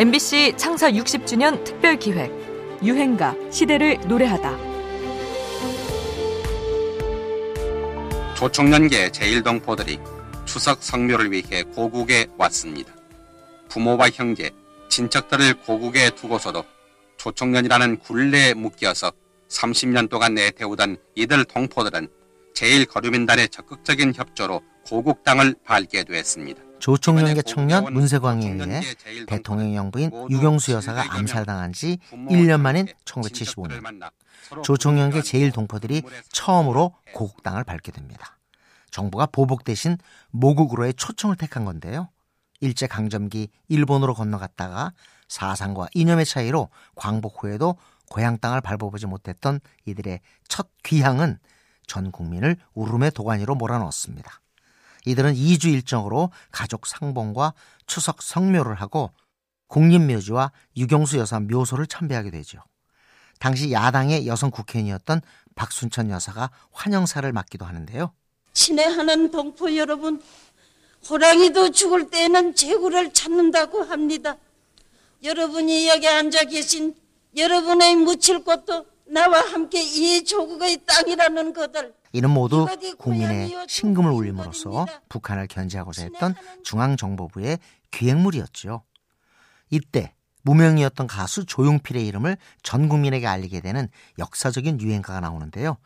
MBC 창사 60주년 특별 기획 유행가 시대를 노래하다. 조총련계 제1동포들이 추석 성묘를 위해 고국에 왔습니다. 부모와 형제, 친척들을 고국에 두고서도 조총련이라는 굴레에 묶여서 30년 동안 내태우던 이들 동포들은 제1거류민단의 적극적인 협조로 고국 땅을 밟게 됐습니다. 조총련계 청년 문세광에 의해 대통령 영부인 유경수 여사가 암살당한 지 1년 만인 1975년 조총련계 제1동포들이 처음으로 고국 땅을 밟게 됩니다. 정부가 보복 대신 모국으로의 초청을 택한 건데요. 일제 강점기 일본으로 건너갔다가 사상과 이념의 차이로 광복 후에도 고향 땅을 밟아보지 못했던 이들의 첫 귀향은 전 국민을 울음의 도가니로 몰아넣었습니다. 이들은 2주 일정으로 가족 상봉과 추석 성묘를 하고 국립묘지와 유경수 여사 묘소를 참배하게 되죠. 당시 야당의 여성 국회의원이었던 박순천 여사가 환영사를 맡기도 하는데요. 친애하는 동포 여러분, 호랑이도 죽을 때에는 제구를 찾는다고 합니다. 여러분이 여기 앉아 계신 여러분의 묻힐 곳도 나와 함께 이 조국의 땅이라는 것을 이는 모두 국민의 신금을 울림으로써 북한을 견제하고자 했던 중앙정보부의 기획물이었죠. 이때 무명이었던 가수 조용필의 이름을 전 국민에게 알리게 되는 역사적인 유행가가 나오는데요.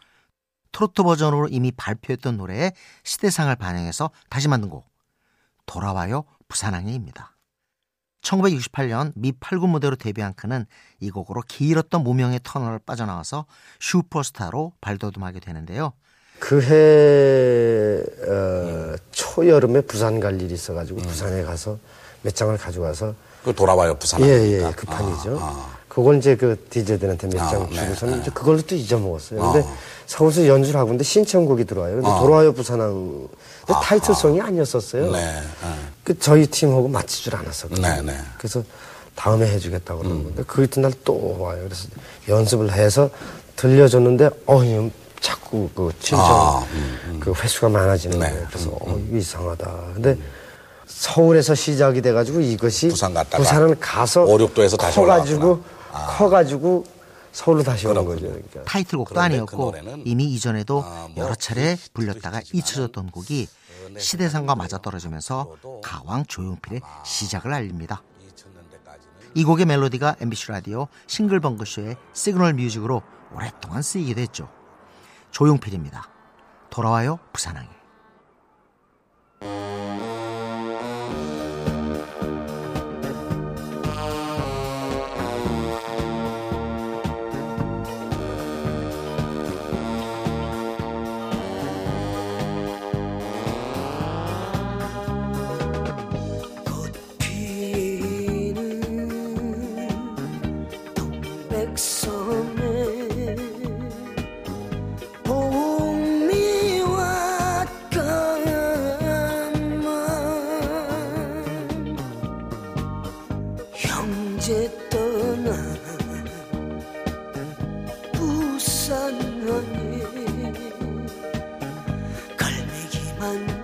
트로트 버전으로 이미 발표했던 노래에 시대상을 반영해서 다시 만든 곡 돌아와요 부산항해입니다. 1968년 미 8군 무대로 데뷔한 그는 이 곡으로 길었던 무명의 터널을 빠져나와서 슈퍼스타로 발돋움하게 되는데요. 그해 어, 초여름에 부산 갈 일이 있어가지고 음. 부산에 가서 몇 장을 가져와서 그 돌아와요 부산. 예예 예, 그 판이죠. 아, 아. 그걸 이제 그 디제들한테 몇장 아, 주고서는 네, 네. 그걸로 또 잊어먹었어요. 근데 아. 서울서 연주를 하고 있는데 신청곡이 들어와요. 근데 아. 돌아와요 부산항 근데 타이틀송이 아니었었어요. 네, 네. 그 저희 팀하고 맞지줄 않았었거든요. 네, 네. 그래서 다음에 해주겠다고 그러는 음. 건데 그 이튿날 또 와요. 그래서 연습을 해서 들려줬는데 어 자꾸 그 친정 아, 음, 음. 그 횟수가 많아지는 네. 거예요. 그래서 음, 어 음. 이거 이상하다. 근데 서울에서 시작이 돼가지고 이것이 부산 갔다가 부산을 가서 5, 6도에서 다시 커가지고 아. 커가지고 서울로 다시 오는 거죠. 그러니까. 타이틀곡도 아니었고 그 이미 이전에도 아, 뭐 여러 차례 불렸다가 잊혀졌던 곡이 그 시대상과 맞아떨어지면서 가왕 조용필의 시작을 알립니다. 이 곡의 멜로디가 MBC 라디오 싱글벙글쇼의 시그널 뮤직으로 오랫동안 쓰이기도 했죠. 조용필입니다. 돌아와요 부산항에. 이제 떠나 부산항에 갈매기만